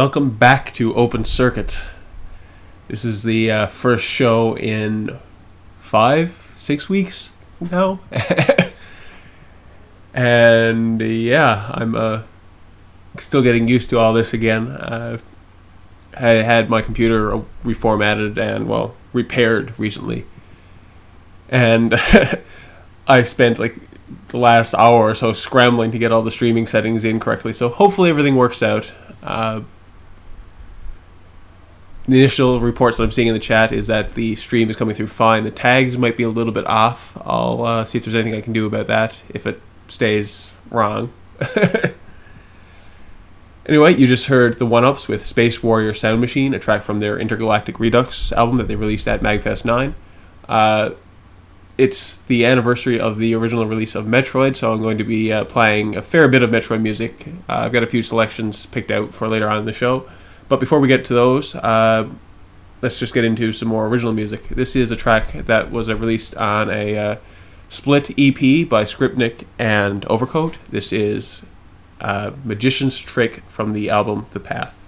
Welcome back to Open Circuit. This is the uh, first show in five, six weeks now. and yeah, I'm uh, still getting used to all this again. Uh, I had my computer reformatted and, well, repaired recently. And I spent like the last hour or so scrambling to get all the streaming settings in correctly. So hopefully everything works out. Uh, the initial reports that I'm seeing in the chat is that the stream is coming through fine. The tags might be a little bit off. I'll uh, see if there's anything I can do about that if it stays wrong. anyway, you just heard the OneUps with Space Warrior Sound Machine, a track from their Intergalactic Redux album that they released at Magfest 9. Uh, it's the anniversary of the original release of Metroid, so I'm going to be uh, playing a fair bit of Metroid music. Uh, I've got a few selections picked out for later on in the show. But before we get to those, uh, let's just get into some more original music. This is a track that was uh, released on a uh, split EP by Skripnik and Overcoat. This is uh, Magician's Trick from the album The Path.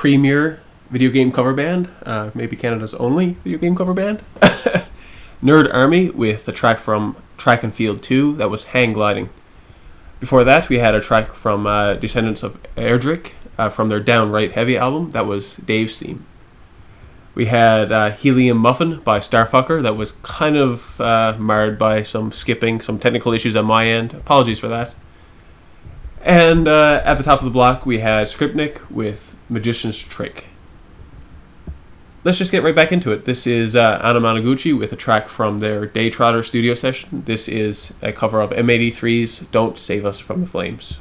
Premier video game cover band, uh, maybe Canada's only video game cover band. Nerd Army with a track from Track and Field 2 that was Hang Gliding. Before that, we had a track from uh, Descendants of Erdrick uh, from their Downright Heavy album that was Dave's theme. We had uh, Helium Muffin by Starfucker that was kind of uh, marred by some skipping, some technical issues on my end. Apologies for that. And uh, at the top of the block, we had Skripnik with Magician's Trick. Let's just get right back into it. This is uh, Anamanaguchi with a track from their Daytrotter studio session. This is a cover of M83's Don't Save Us from the Flames.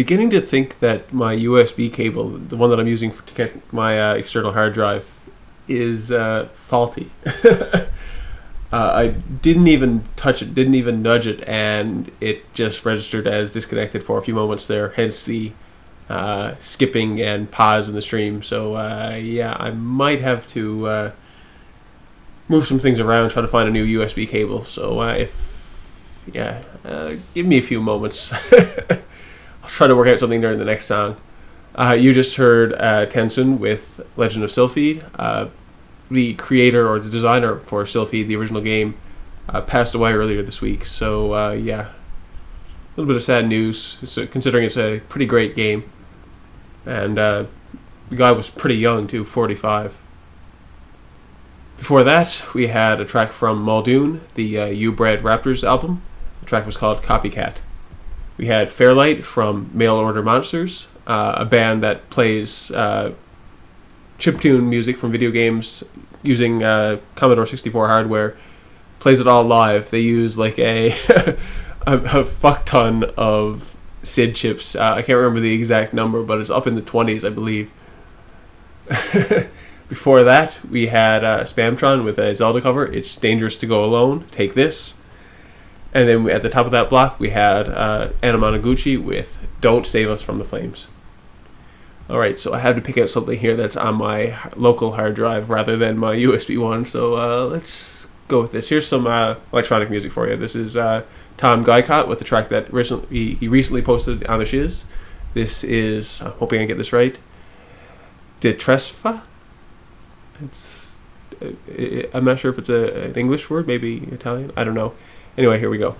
Beginning to think that my USB cable, the one that I'm using for, to get my uh, external hard drive, is uh, faulty. uh, I didn't even touch it, didn't even nudge it, and it just registered as disconnected for a few moments there. Hence the uh, skipping and pause in the stream. So uh, yeah, I might have to uh, move some things around, try to find a new USB cable. So if yeah, give me a few moments. Try to work out something during the next song. Uh, you just heard uh, Tensun with Legend of Silpheed. Uh, the creator or the designer for Silpheed, the original game, uh, passed away earlier this week. So uh, yeah, a little bit of sad news, so, considering it's a pretty great game. And uh, the guy was pretty young too, 45. Before that, we had a track from Muldoon, the You Bred Raptors album. The track was called Copycat. We had Fairlight from Mail Order Monsters, uh, a band that plays uh, chiptune music from video games using uh, Commodore 64 hardware. Plays it all live. They use like a a, a fuck ton of SID chips. Uh, I can't remember the exact number, but it's up in the 20s, I believe. Before that, we had uh, Spamtron with a Zelda cover. It's dangerous to go alone. Take this. And then at the top of that block, we had uh, Anamanaguchi with "Don't Save Us from the Flames." All right, so I had to pick out something here that's on my local hard drive rather than my USB one. So uh, let's go with this. Here's some uh, electronic music for you. This is uh, Tom Guykott with the track that recently he recently posted on the Shiz. This is I'm hoping I get this right. De Tresfa. It's uh, I'm not sure if it's a, an English word, maybe Italian. I don't know. Anyway, here we go.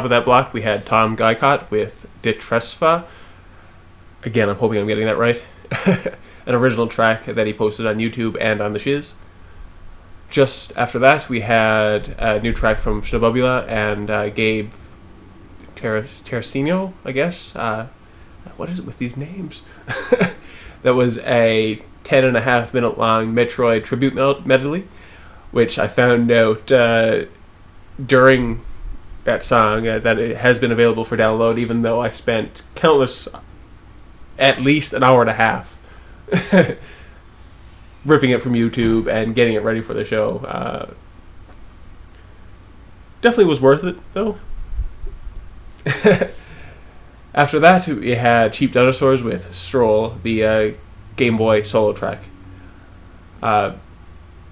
Top of that block, we had Tom Guykott with Ditresfa. Again, I'm hoping I'm getting that right. An original track that he posted on YouTube and on the Shiz. Just after that, we had a new track from Shnabubula and uh, Gabe Terracino, I guess. Uh, what is it with these names? that was a 10 and a half minute long Metroid tribute medley, which I found out uh, during that song uh, that it has been available for download, even though I spent countless, at least an hour and a half, ripping it from YouTube and getting it ready for the show. Uh, definitely was worth it, though. After that, we had Cheap Dinosaurs with Stroll, the uh, Game Boy solo track.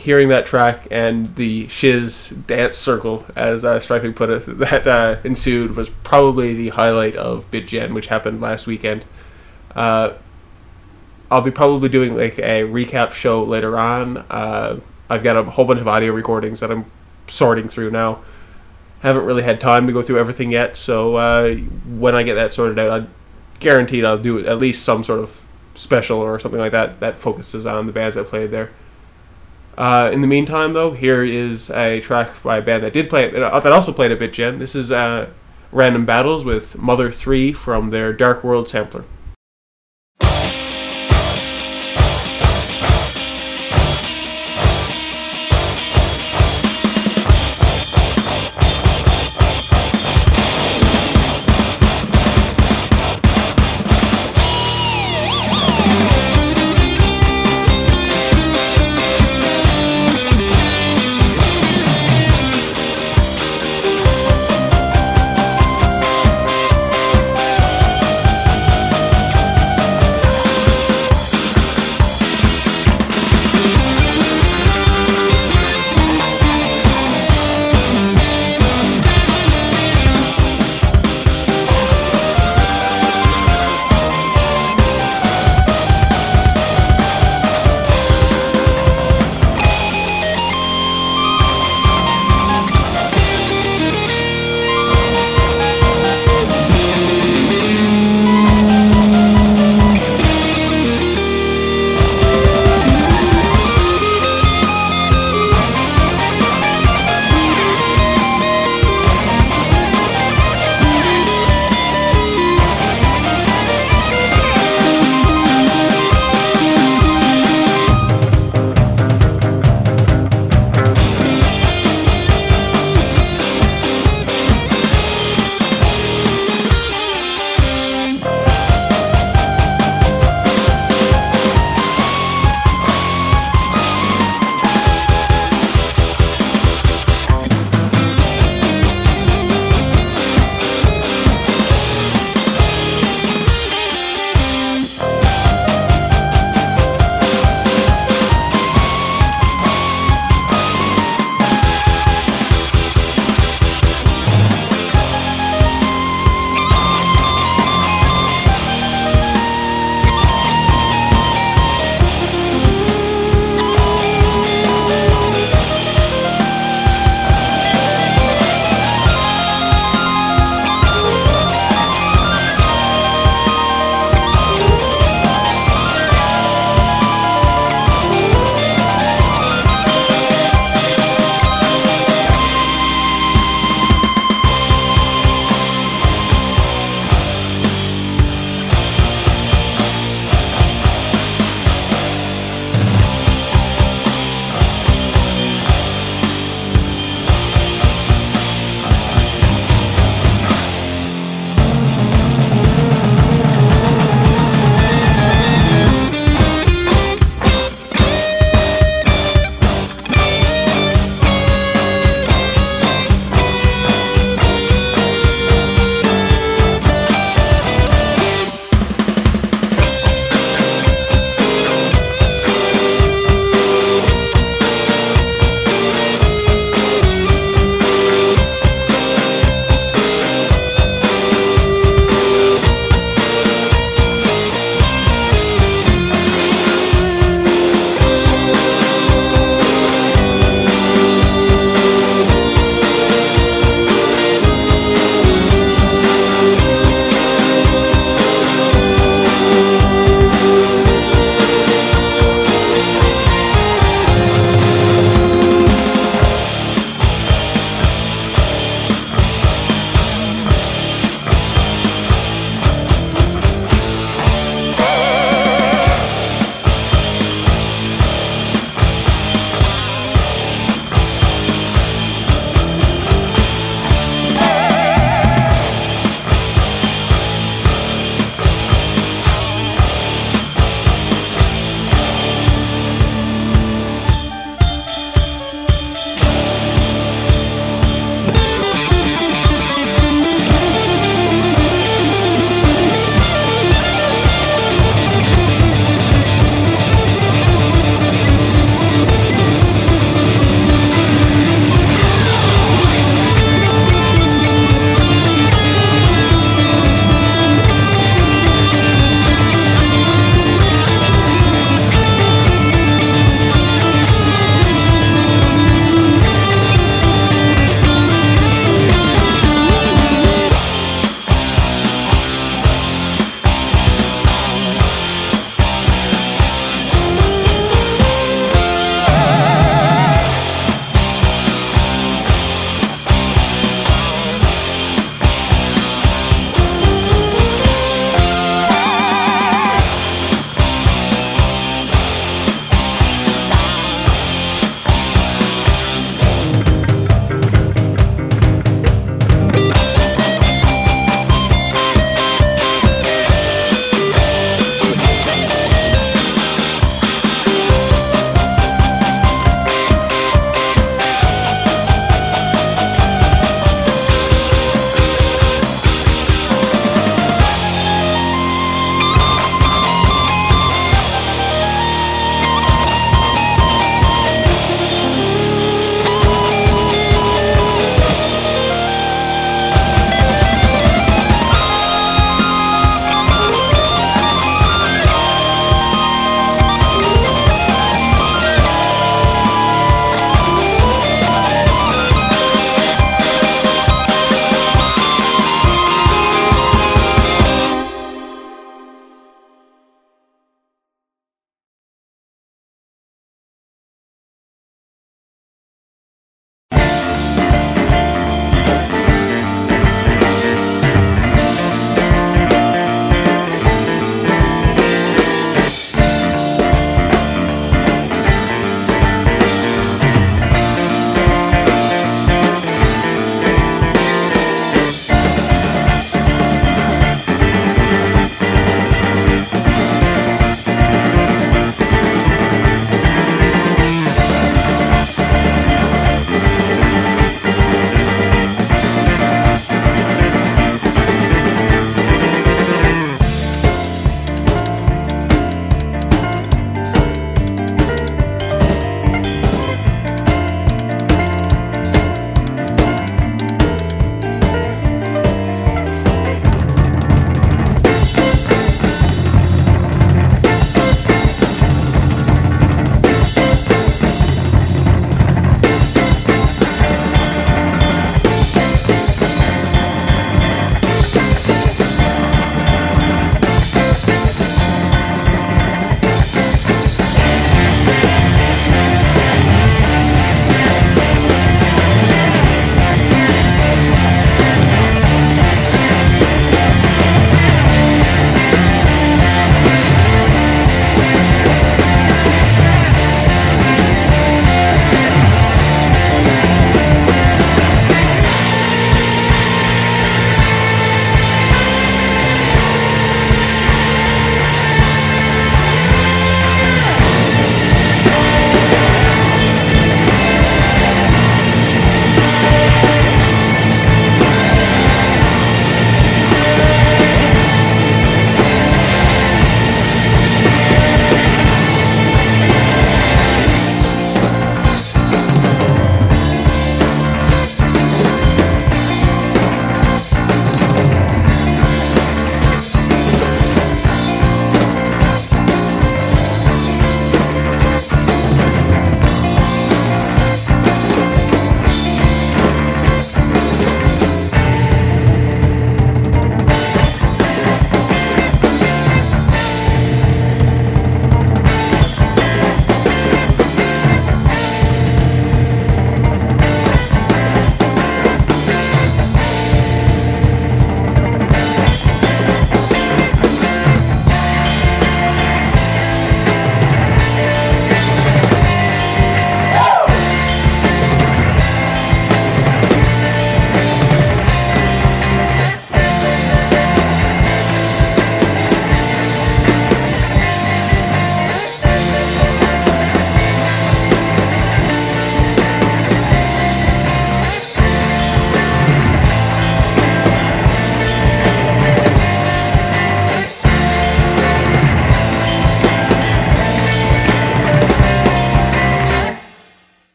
Hearing that track and the shiz dance circle, as uh, Striping put it, that uh, ensued was probably the highlight of BitGen, which happened last weekend. Uh, I'll be probably doing like a recap show later on. Uh, I've got a whole bunch of audio recordings that I'm sorting through now. Haven't really had time to go through everything yet, so uh, when I get that sorted out, I guaranteed I'll do at least some sort of special or something like that that focuses on the bands that played there. Uh, in the meantime, though, here is a track by a band that did play uh, that also played a bit BitGen. This is uh, Random Battles with Mother Three from their Dark World sampler.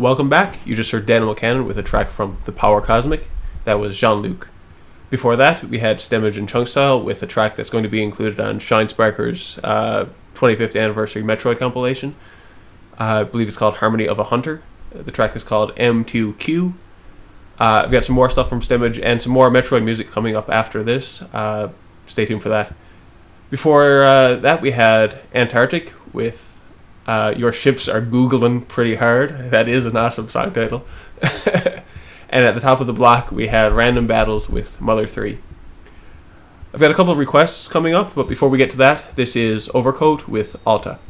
Welcome back. You just heard Daniel Cannon with a track from The Power Cosmic. That was Jean Luc. Before that, we had Stemage and Chunkstyle with a track that's going to be included on Shinesparkers' uh, 25th anniversary Metroid compilation. Uh, I believe it's called Harmony of a Hunter. The track is called M2Q. Uh, I've got some more stuff from Stemage and some more Metroid music coming up after this. Uh, stay tuned for that. Before uh, that, we had Antarctic with uh, Your Ships Are Googling Pretty Hard. That is an awesome song title. and at the top of the block, we had Random Battles with Mother 3. I've got a couple of requests coming up, but before we get to that, this is Overcoat with Alta.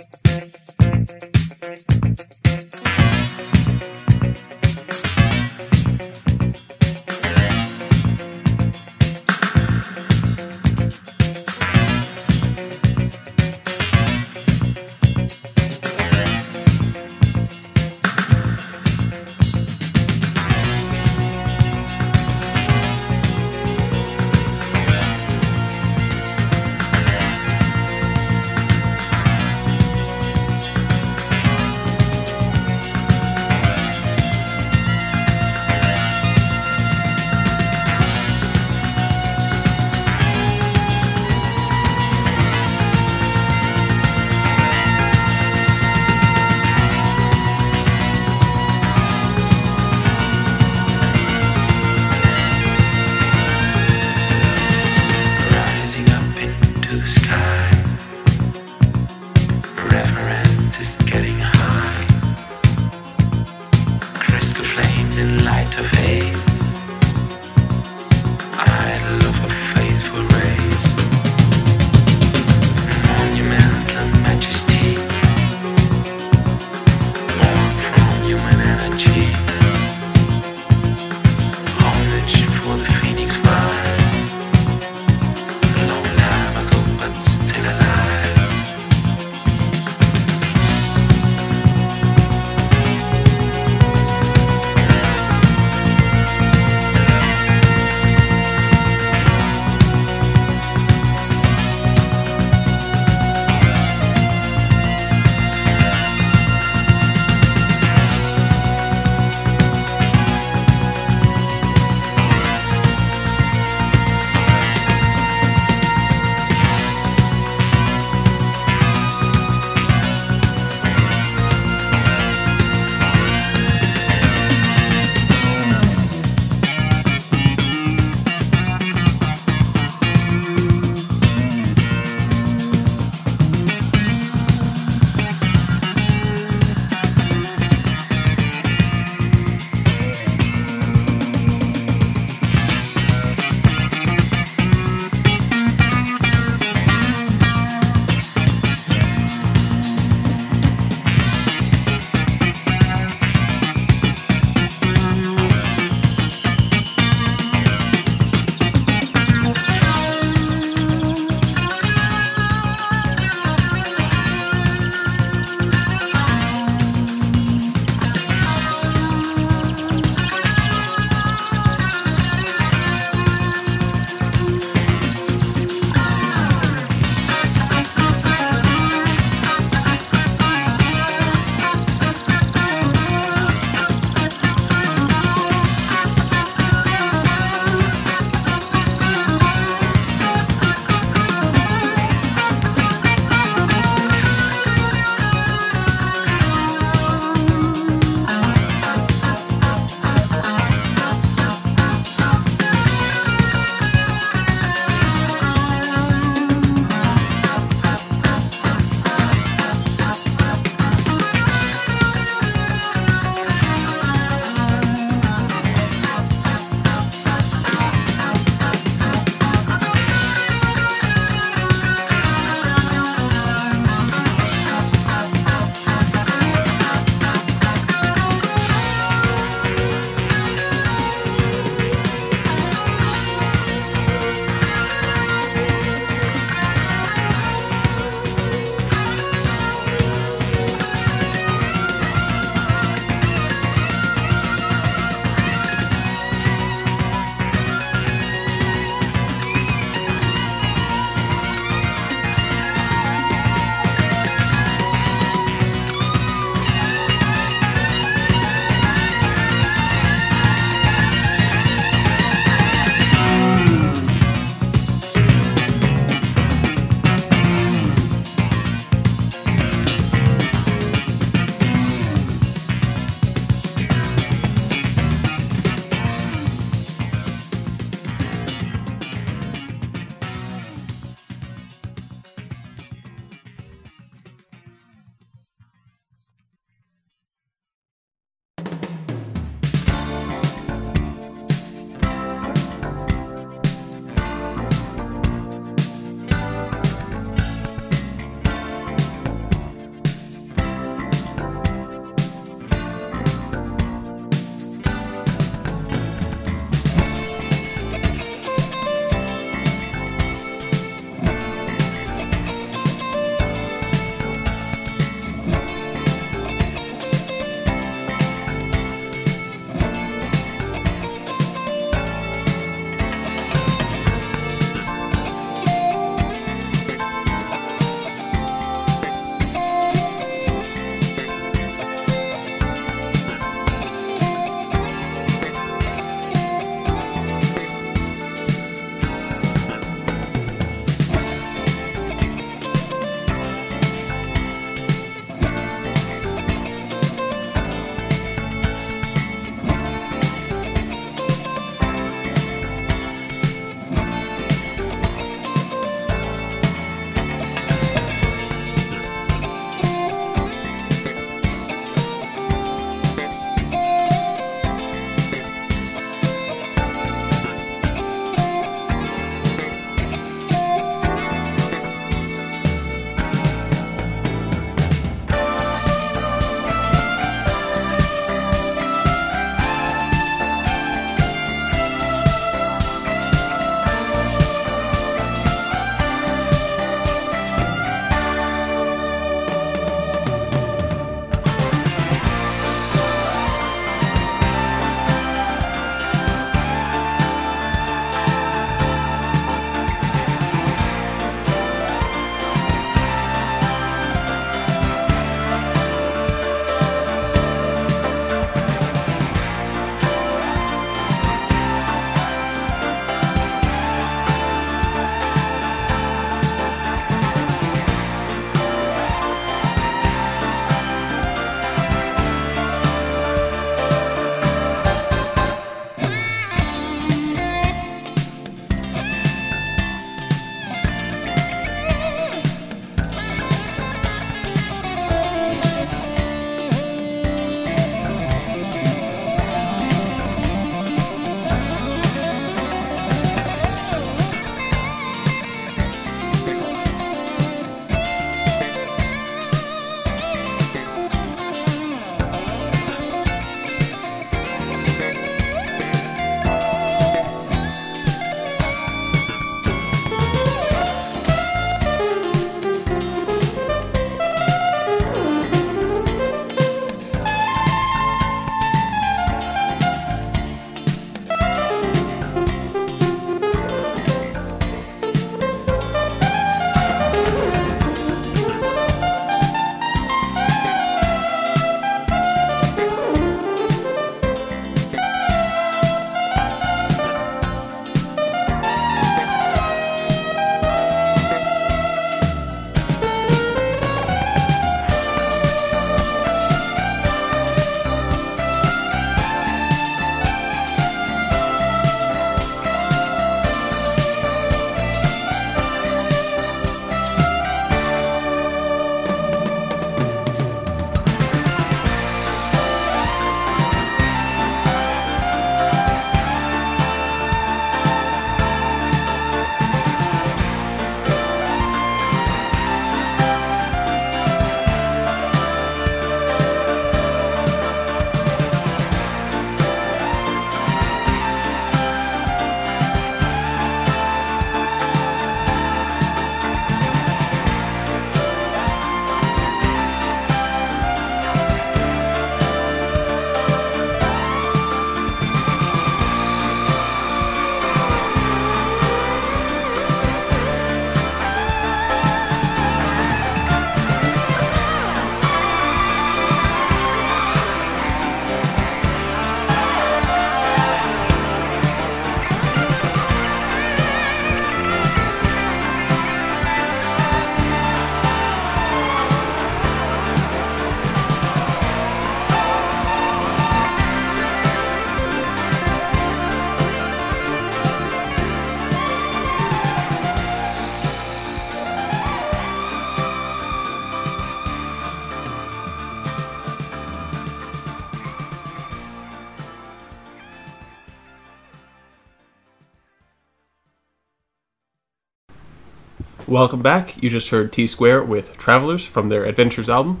Welcome back. You just heard T Square with Travelers from their Adventures album.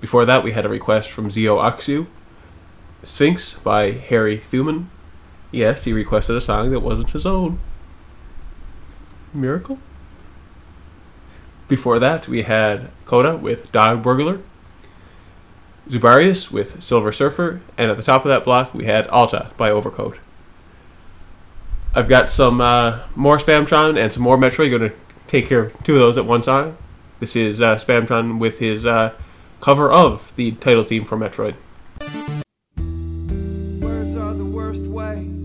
Before that, we had a request from Zio Aksu, Sphinx by Harry Thumann. Yes, he requested a song that wasn't his own. Miracle? Before that, we had Coda with Dog Burglar, Zubarius with Silver Surfer, and at the top of that block, we had Alta by Overcoat. I've got some uh, more Spamtron and some more Metroid. Going to take care of two of those at one time. This is uh, Spamtron with his uh, cover of the title theme for Metroid. Words are the worst way.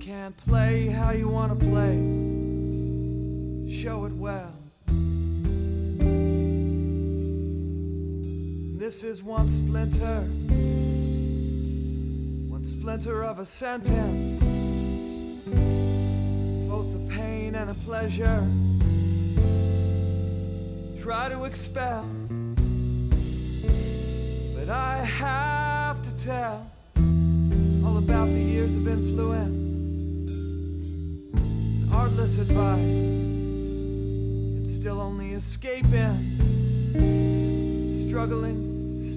Can't play how you want to play. Show it well. This is one splinter, one splinter of a sentence, both a pain and a pleasure. Try to expel,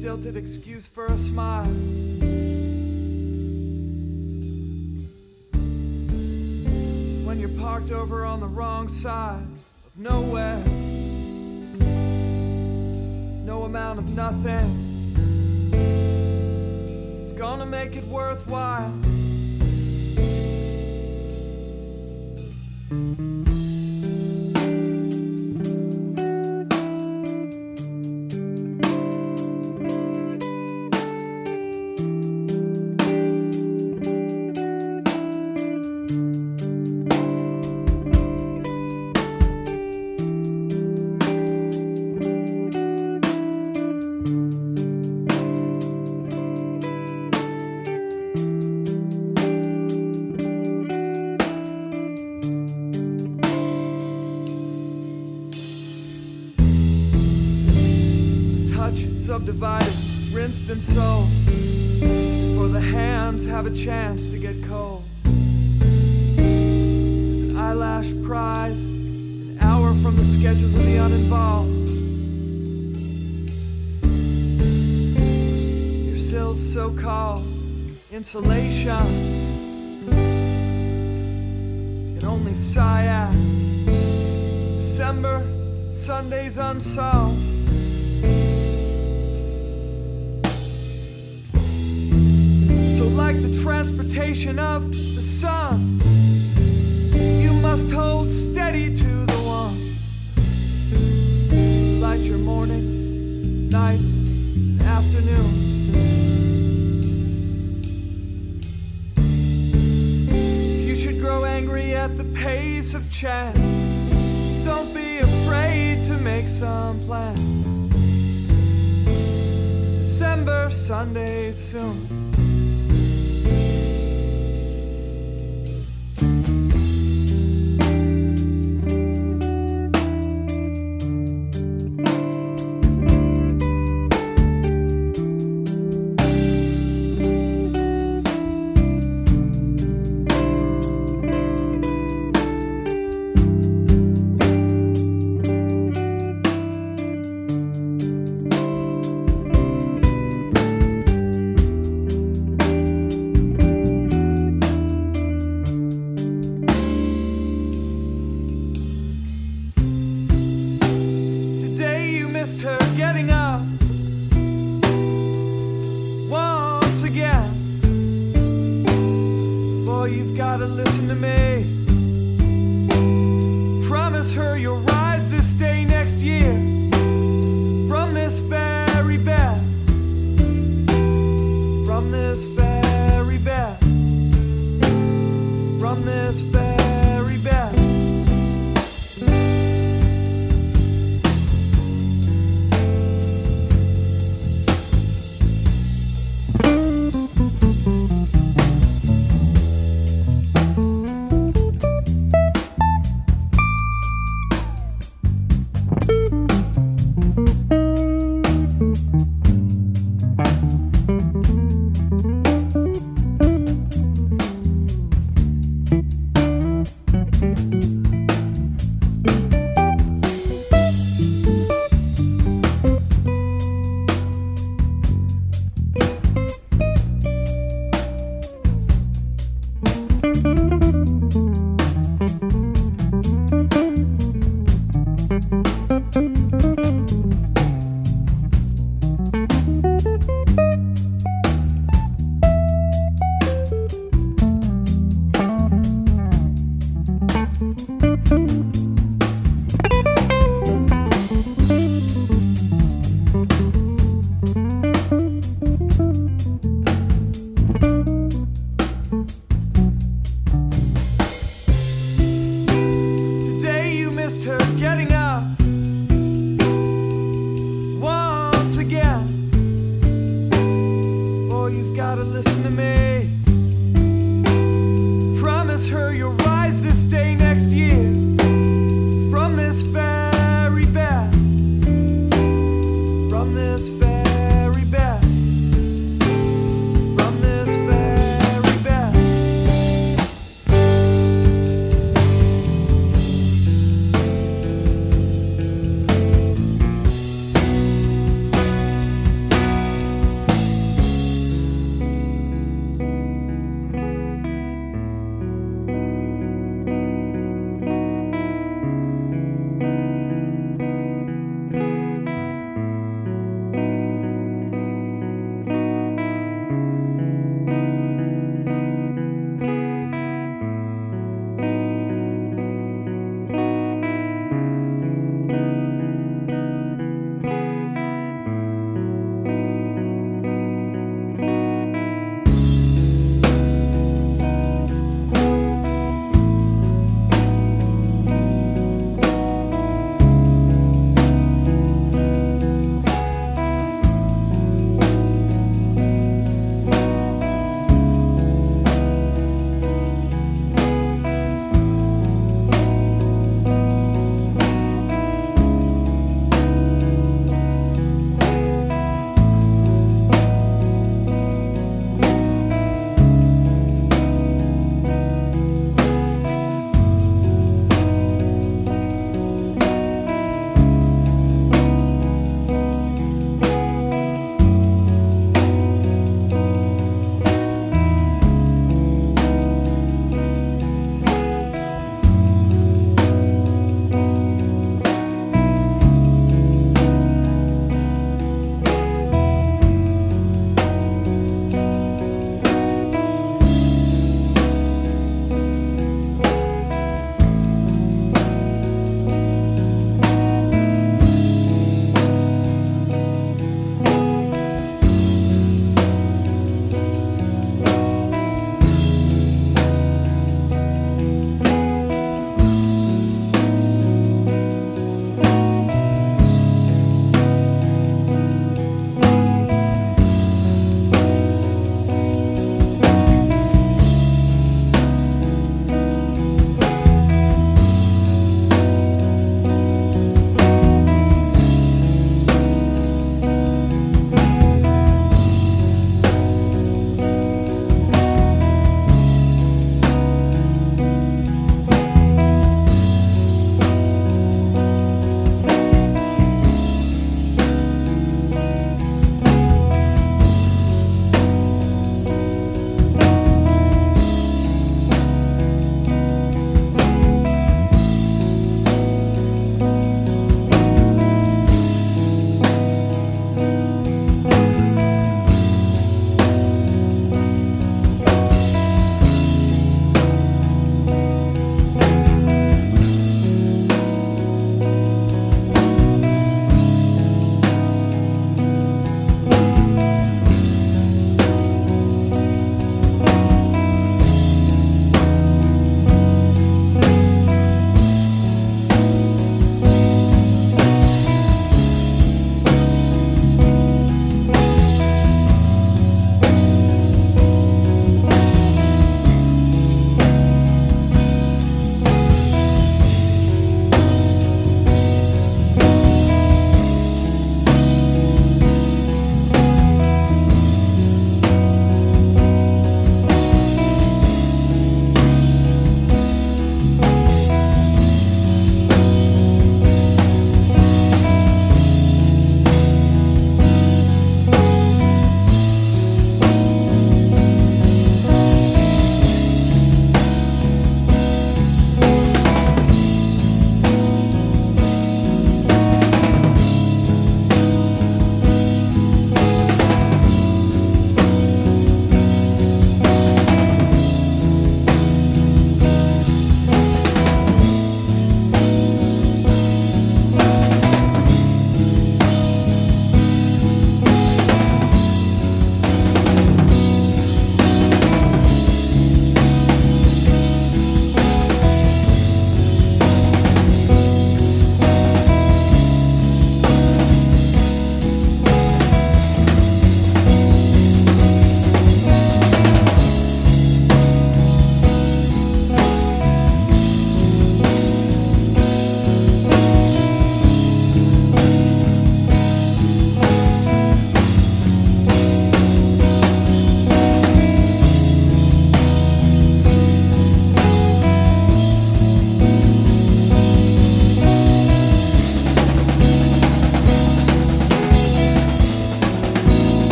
stilted excuse for a smile. When you're parked over on the wrong side of nowhere, no amount of nothing is gonna make it worthwhile. And sold. Before the hands have a chance to get cold. There's an eyelash prize, an hour from the schedules of the uninvolved. Your sill's so called insulation. Can only sigh at December, Sundays unsolved. Soon.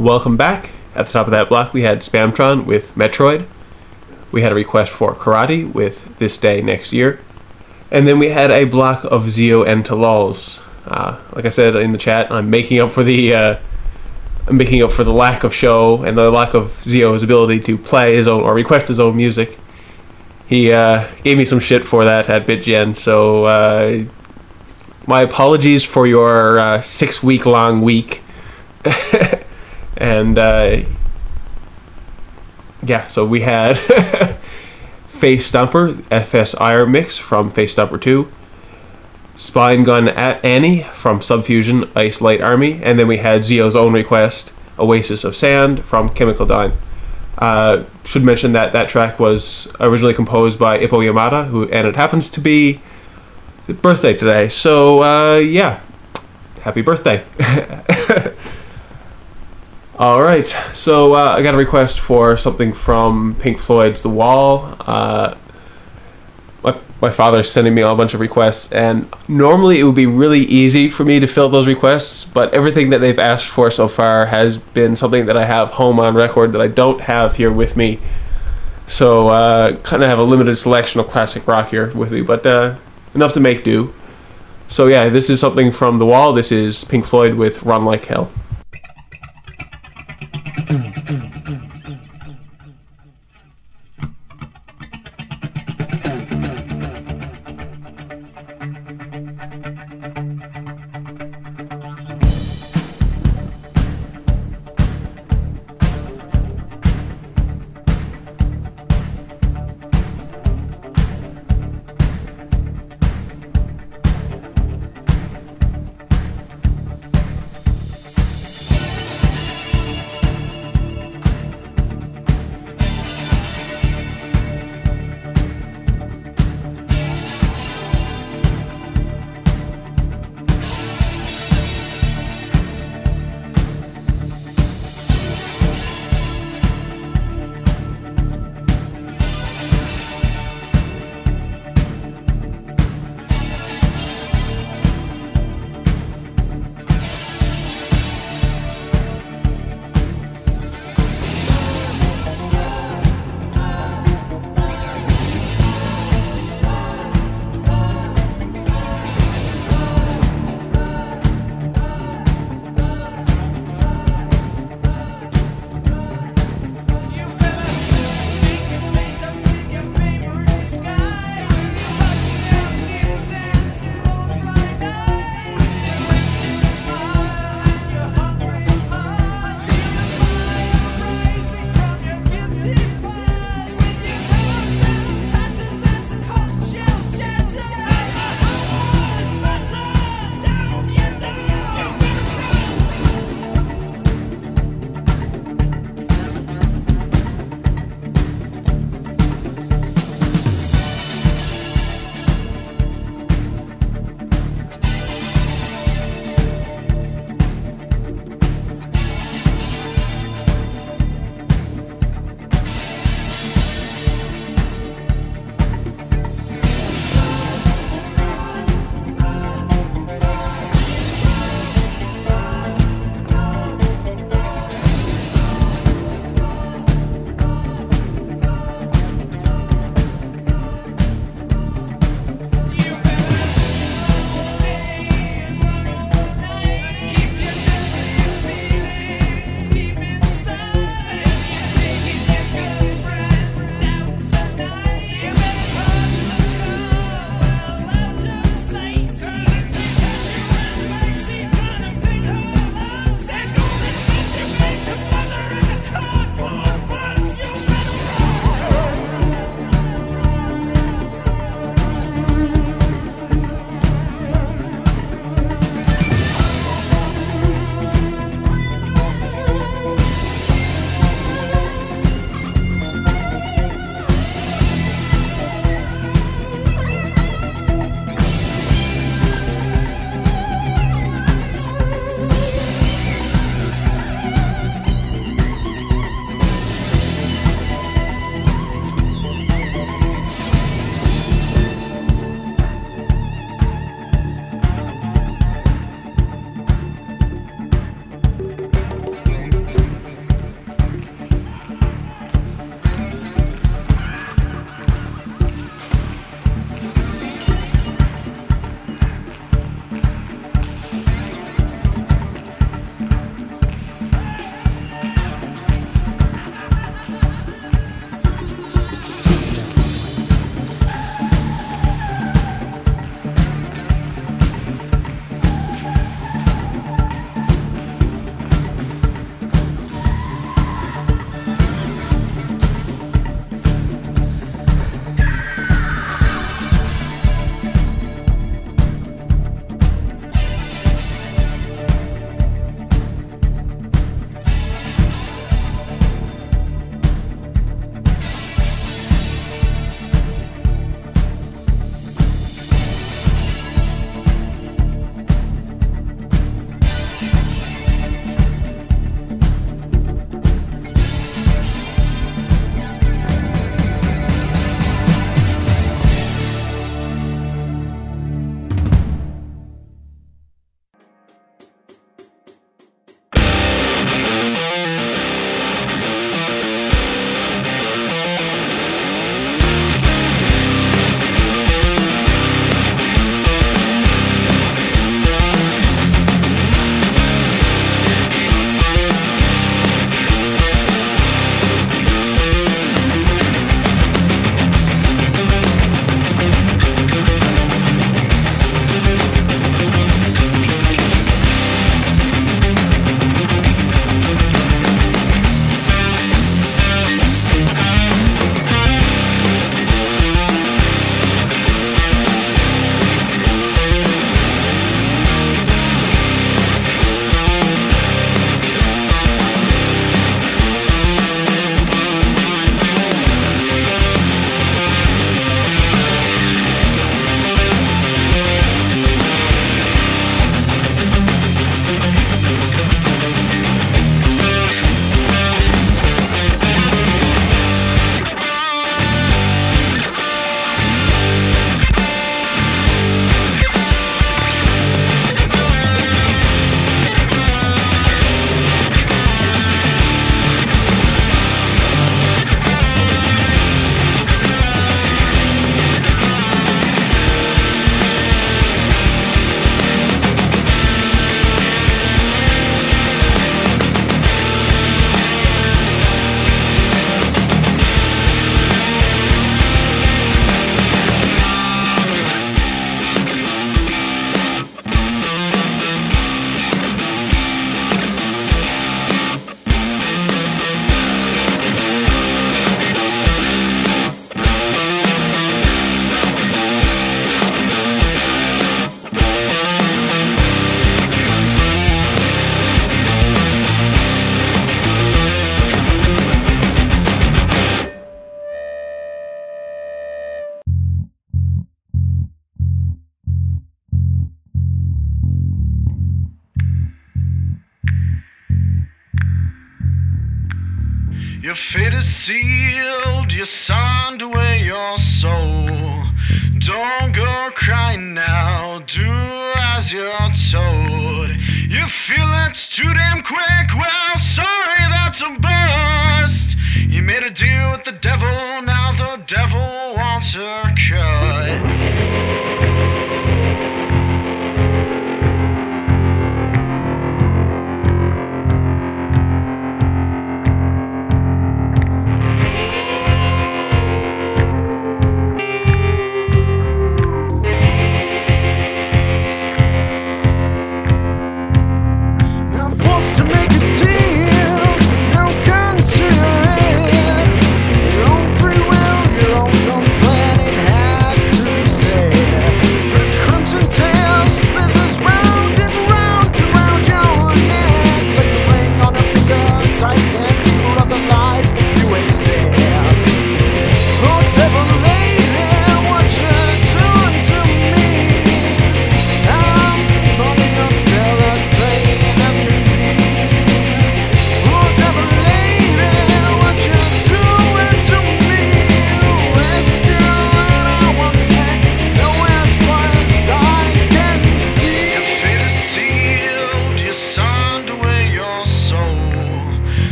Welcome back. At the top of that block, we had Spamtron with Metroid. We had a request for Karate with This Day Next Year. And then we had a block of Zio and Talals. Uh, like I said in the chat, I'm making up for the uh, I'm making up for the lack of show and the lack of Zio's ability to play his own or request his own music. He uh, gave me some shit for that at BitGen, so uh, my apologies for your uh, six week long week. And uh, yeah, so we had Face Stumper, FSIR mix from Face Stumper 2, Spine Gun at Annie from Subfusion Ice Light Army, and then we had Zio's own request, Oasis of Sand from Chemical Dine. Uh, should mention that that track was originally composed by Ippo Yamada, who and it happens to be birthday today. So uh, yeah, happy birthday. All right, so uh, I got a request for something from Pink Floyd's The Wall. Uh, my, my father's sending me a bunch of requests, and normally it would be really easy for me to fill those requests, but everything that they've asked for so far has been something that I have home on record that I don't have here with me. So, uh, kind of have a limited selection of classic rock here with me, but uh, enough to make do. So, yeah, this is something from The Wall. This is Pink Floyd with Run Like Hell. Mm-hmm.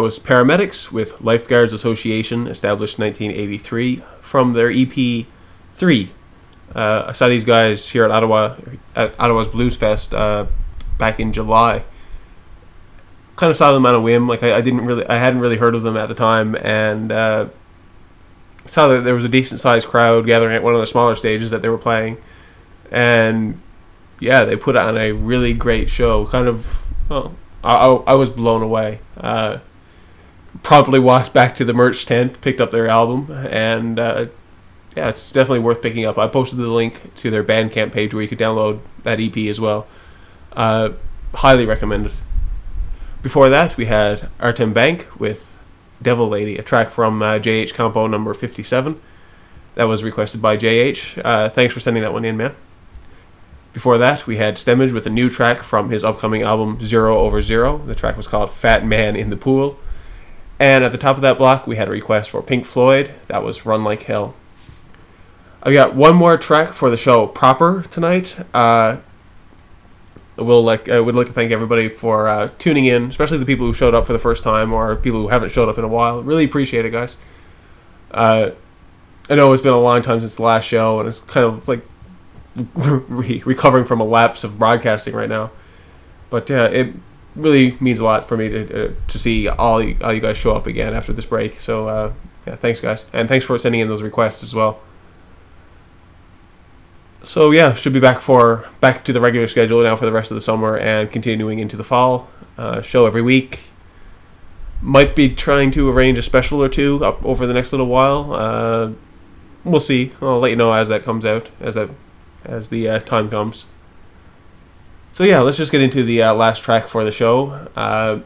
Was Paramedics with Lifeguards Association, established 1983, from their EP 3. Uh, I saw these guys here at Ottawa, at Ottawa's Blues Fest uh, back in July. Kind of saw them on a whim. Like I, I didn't really, I hadn't really heard of them at the time, and uh, saw that there was a decent sized crowd gathering at one of the smaller stages that they were playing, and yeah, they put on a really great show. Kind of, well, I, I, was blown away. Uh, promptly walked back to the merch tent, picked up their album, and uh, yeah, it's definitely worth picking up. I posted the link to their Bandcamp page where you could download that EP as well. Uh, highly recommended. Before that, we had Artem Bank with Devil Lady, a track from uh, JH Compo number 57. That was requested by JH. Uh, thanks for sending that one in, man. Before that, we had Stemage with a new track from his upcoming album Zero Over Zero. The track was called Fat Man in the Pool. And at the top of that block, we had a request for Pink Floyd. That was Run Like Hell. I've got one more track for the show proper tonight. Uh, we'll like I would like to thank everybody for uh, tuning in, especially the people who showed up for the first time or people who haven't showed up in a while. Really appreciate it, guys. Uh, I know it's been a long time since the last show, and it's kind of like re- recovering from a lapse of broadcasting right now. But yeah, it really means a lot for me to uh, to see all you, all you guys show up again after this break. So uh, yeah, thanks guys, and thanks for sending in those requests as well. So yeah, should be back for back to the regular schedule now for the rest of the summer and continuing into the fall. Uh, show every week. Might be trying to arrange a special or two up over the next little while. Uh, we'll see. I'll let you know as that comes out, as that as the uh, time comes. So yeah, let's just get into the uh, last track for the show. Uh,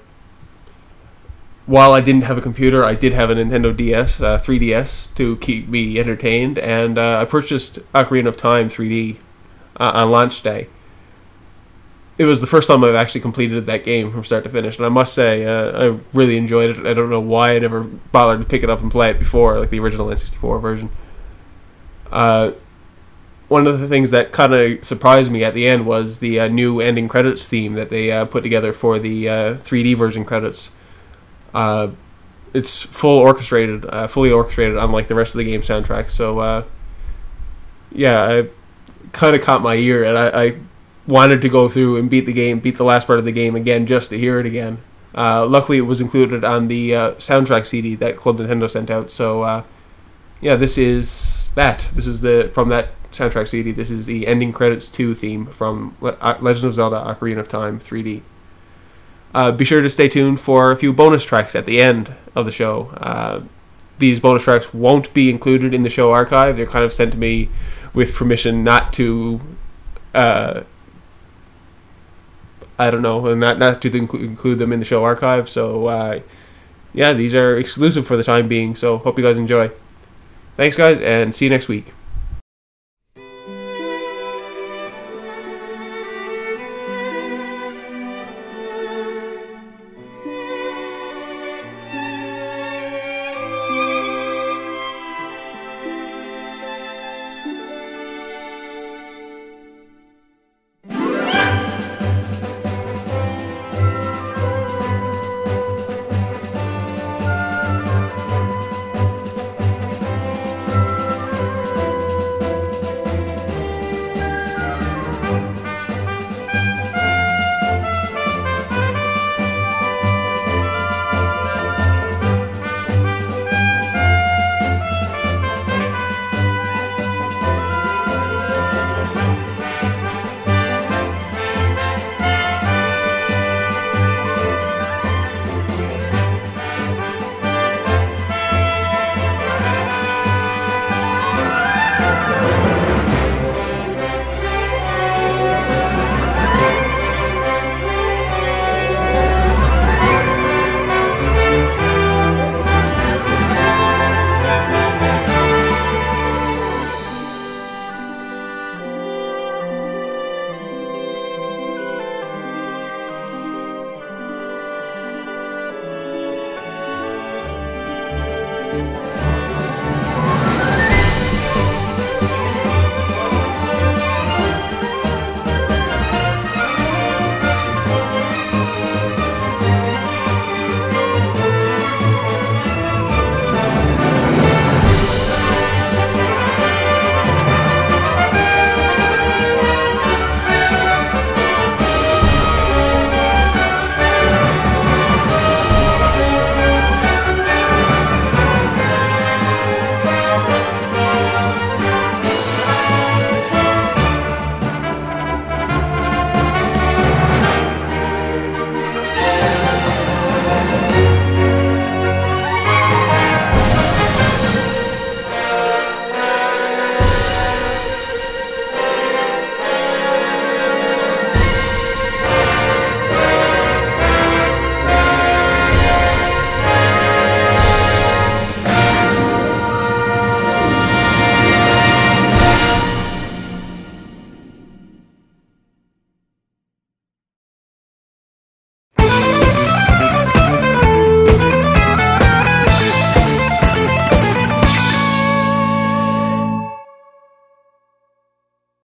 while I didn't have a computer, I did have a Nintendo DS, uh, 3DS, to keep me entertained, and uh, I purchased Ocarina of Time 3D uh, on launch day. It was the first time I've actually completed that game from start to finish, and I must say uh, I really enjoyed it. I don't know why I never bothered to pick it up and play it before, like the original N64 version. Uh, one of the things that kind of surprised me at the end was the uh, new ending credits theme that they uh, put together for the uh, 3D version credits. Uh, it's full orchestrated, uh, fully orchestrated, unlike the rest of the game soundtrack. So, uh, yeah, I kind of caught my ear, and I, I wanted to go through and beat the game, beat the last part of the game again, just to hear it again. Luckily, it was included on the soundtrack CD that Club Nintendo sent out. So, yeah, this is that. This is the from that soundtrack CD. This is the ending credits two theme from uh, Legend of Zelda: Ocarina of Time 3D. Uh, be sure to stay tuned for a few bonus tracks at the end of the show. Uh, these bonus tracks won't be included in the show archive. They're kind of sent to me with permission not to. Uh, I don't know, not not to include them in the show archive. So, uh, yeah, these are exclusive for the time being. So, hope you guys enjoy. Thanks, guys, and see you next week.